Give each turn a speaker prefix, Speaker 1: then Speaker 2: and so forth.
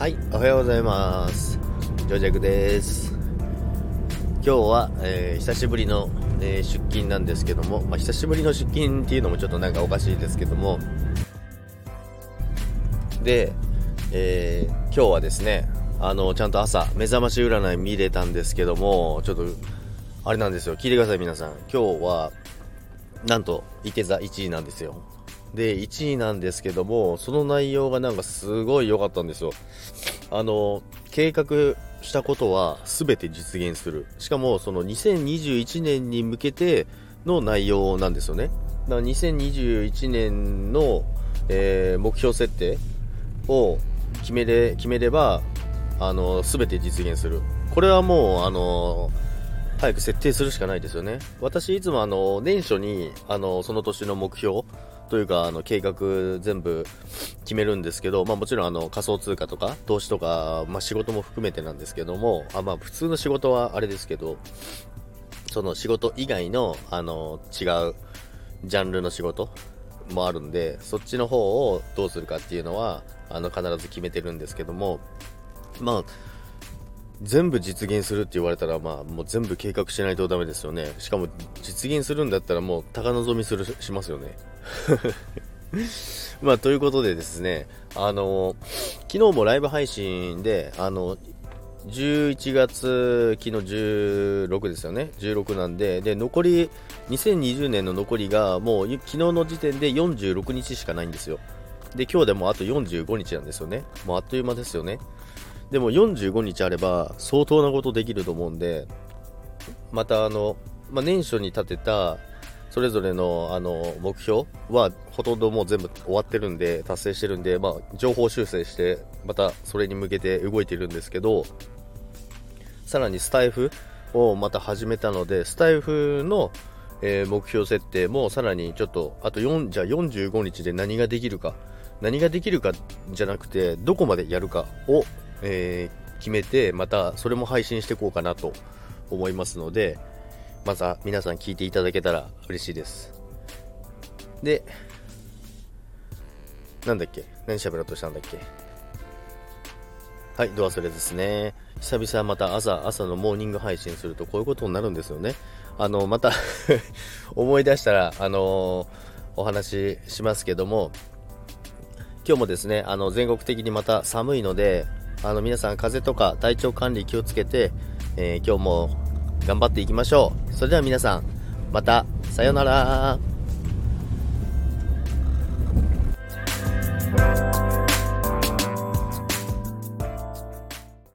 Speaker 1: はい、おはようございます。ジョジャクです。今日は、えー久しぶりの、えー出勤なんですけども、まあ、久しぶりの出勤っていうのもちょっとなんかおかしいですけども、で、えー今日はですね、あの、ちゃんと朝、目覚まし占い見れたんですけども、ちょっと、あれなんですよ、聞いてください皆さん。今日は、なんと、いて座1位なんですよ。で、1位なんですけども、その内容がなんかすごい良かったんですよ。あの、計画したことは全て実現する。しかも、その2021年に向けての内容なんですよね。だから2021年の、えー目標設定を決めれ、決めれば、あの、全て実現する。これはもう、あの、早く設定するしかないですよね。私、いつもあの、年初に、あの、その年の目標というか、あの、計画全部決めるんですけど、まあもちろんあの、仮想通貨とか、投資とか、まあ仕事も含めてなんですけども、あ、まあ普通の仕事はあれですけど、その仕事以外の、あの、違うジャンルの仕事もあるんで、そっちの方をどうするかっていうのは、あの、必ず決めてるんですけども、まあ、全部実現するって言われたら、まあ、もう全部計画しないとダメですよね。しかも、実現するんだったらもう高望みする、しますよね。まあ、ということでですね、あの、昨日もライブ配信で、あの、11月、昨日16ですよね？16なんで、で、残り、2020年の残りが、もう、昨日の時点で46日しかないんですよ。で、今日でもあと45日なんですよね。もうあっという間ですよね。でも45日あれば相当なことできると思うんで、またあの、まあ、年初に立てたそれぞれのあの目標はほとんどもう全部終わってるんで、達成してるんで、まあ、情報修正して、またそれに向けて動いてるんですけど、さらにスタイフをまた始めたので、スタイフの、えー目標設定もさらにちょっと、あと4、じゃあ45日で何ができるか、何ができるかじゃなくて、どこまでやるかを、えー決めて、またそれも配信していこうかなと思いますので、また皆さん聞いていただけたら嬉しいです。で、なんだっけ？何喋ろうとしたんだっけ？はい、ド忘れですね。久々また朝、朝のモーニング配信するとこういうことになるんですよね。あの、また 思い出したら、あのお話ししますけども、今日もですね、あの、全国的にまた寒いので、あの、皆さん風邪とか体調管理気をつけて、えー今日も頑張っていきましょう。それでは皆さん、また、さようなら。